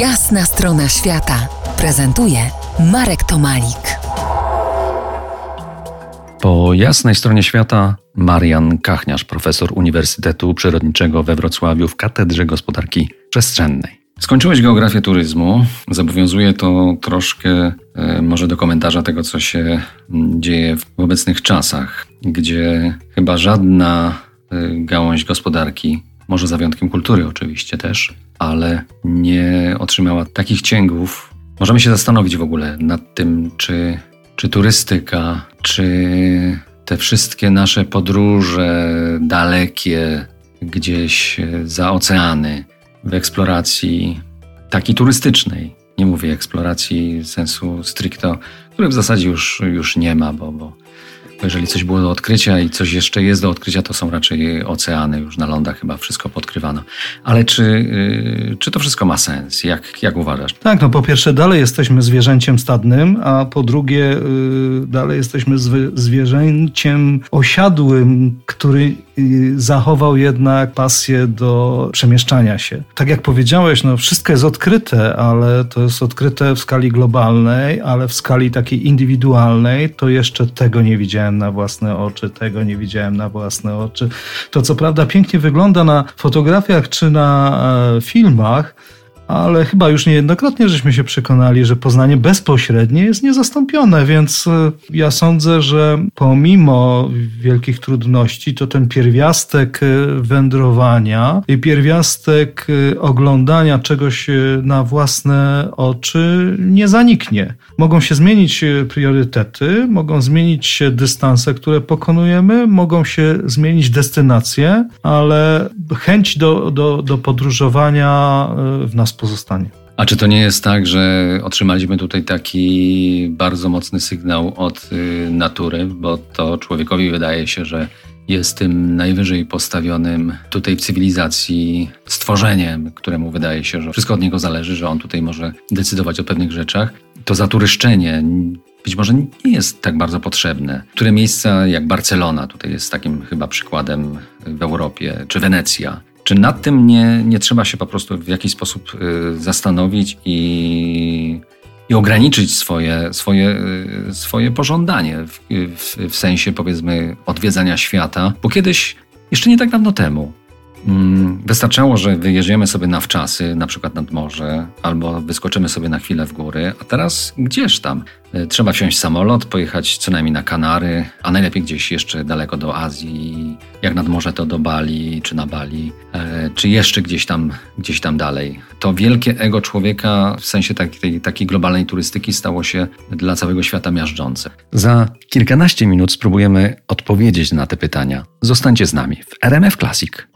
Jasna strona świata prezentuje Marek Tomalik. Po jasnej stronie świata Marian Kachniarz, profesor Uniwersytetu Przyrodniczego we Wrocławiu w Katedrze Gospodarki Przestrzennej. Skończyłeś geografię turyzmu. Zobowiązuje to troszkę e, może do komentarza tego, co się dzieje w obecnych czasach, gdzie chyba żadna e, gałąź gospodarki, może za wyjątkiem kultury oczywiście też, ale nie otrzymała takich cięgów. Możemy się zastanowić w ogóle nad tym, czy, czy turystyka, czy te wszystkie nasze podróże dalekie gdzieś za oceany, w eksploracji takiej turystycznej. Nie mówię eksploracji sensu stricto, której w zasadzie już, już nie ma, bo, bo jeżeli coś było do odkrycia i coś jeszcze jest do odkrycia, to są raczej oceany, już na lądach chyba wszystko podkrywano. Ale czy, yy, czy to wszystko ma sens? Jak, jak uważasz? Tak, no po pierwsze dalej jesteśmy zwierzęciem stadnym, a po drugie yy, dalej jesteśmy zwierzęciem osiadłym, który yy, zachował jednak pasję do przemieszczania się. Tak jak powiedziałeś, no wszystko jest odkryte, ale to jest odkryte w skali globalnej, ale w skali takiej indywidualnej to jeszcze tego nie widziałem widziałem na własne oczy, tego nie widziałem na własne oczy. To co prawda pięknie wygląda na fotografiach czy na e, filmach, ale chyba już niejednokrotnie żeśmy się przekonali, że poznanie bezpośrednie jest niezastąpione, więc e, ja sądzę, że pomimo wielkich trudności, to ten pierwiastek e, wędrowania i pierwiastek e, oglądania czegoś na własne oczy nie zaniknie. Mogą się zmienić priorytety, mogą zmienić się dystanse, które pokonujemy, mogą się zmienić destynacje, ale chęć do, do, do podróżowania w nas pozostanie. A czy to nie jest tak, że otrzymaliśmy tutaj taki bardzo mocny sygnał od y, natury, bo to człowiekowi wydaje się, że jest tym najwyżej postawionym tutaj w cywilizacji stworzeniem, któremu wydaje się, że wszystko od niego zależy, że on tutaj może decydować o pewnych rzeczach. To zaturyszczenie być może nie jest tak bardzo potrzebne. Które miejsca, jak Barcelona, tutaj jest takim chyba przykładem w Europie, czy Wenecja, czy nad tym nie, nie trzeba się po prostu w jakiś sposób y, zastanowić i, i ograniczyć swoje, swoje, y, swoje pożądanie w, w, w sensie powiedzmy odwiedzania świata? Bo kiedyś, jeszcze nie tak dawno temu, Wystarczało, że wyjedziemy sobie na wczasy, na przykład nad morze, albo wyskoczymy sobie na chwilę w góry, a teraz gdzież tam? E, trzeba wsiąść w samolot, pojechać co najmniej na Kanary, a najlepiej gdzieś jeszcze daleko do Azji, jak nad morze to do Bali czy na Bali, e, czy jeszcze gdzieś tam, gdzieś tam dalej. To wielkie ego człowieka w sensie takiej, takiej globalnej turystyki stało się dla całego świata miażdżące. Za kilkanaście minut spróbujemy odpowiedzieć na te pytania. Zostańcie z nami w RMF Classic.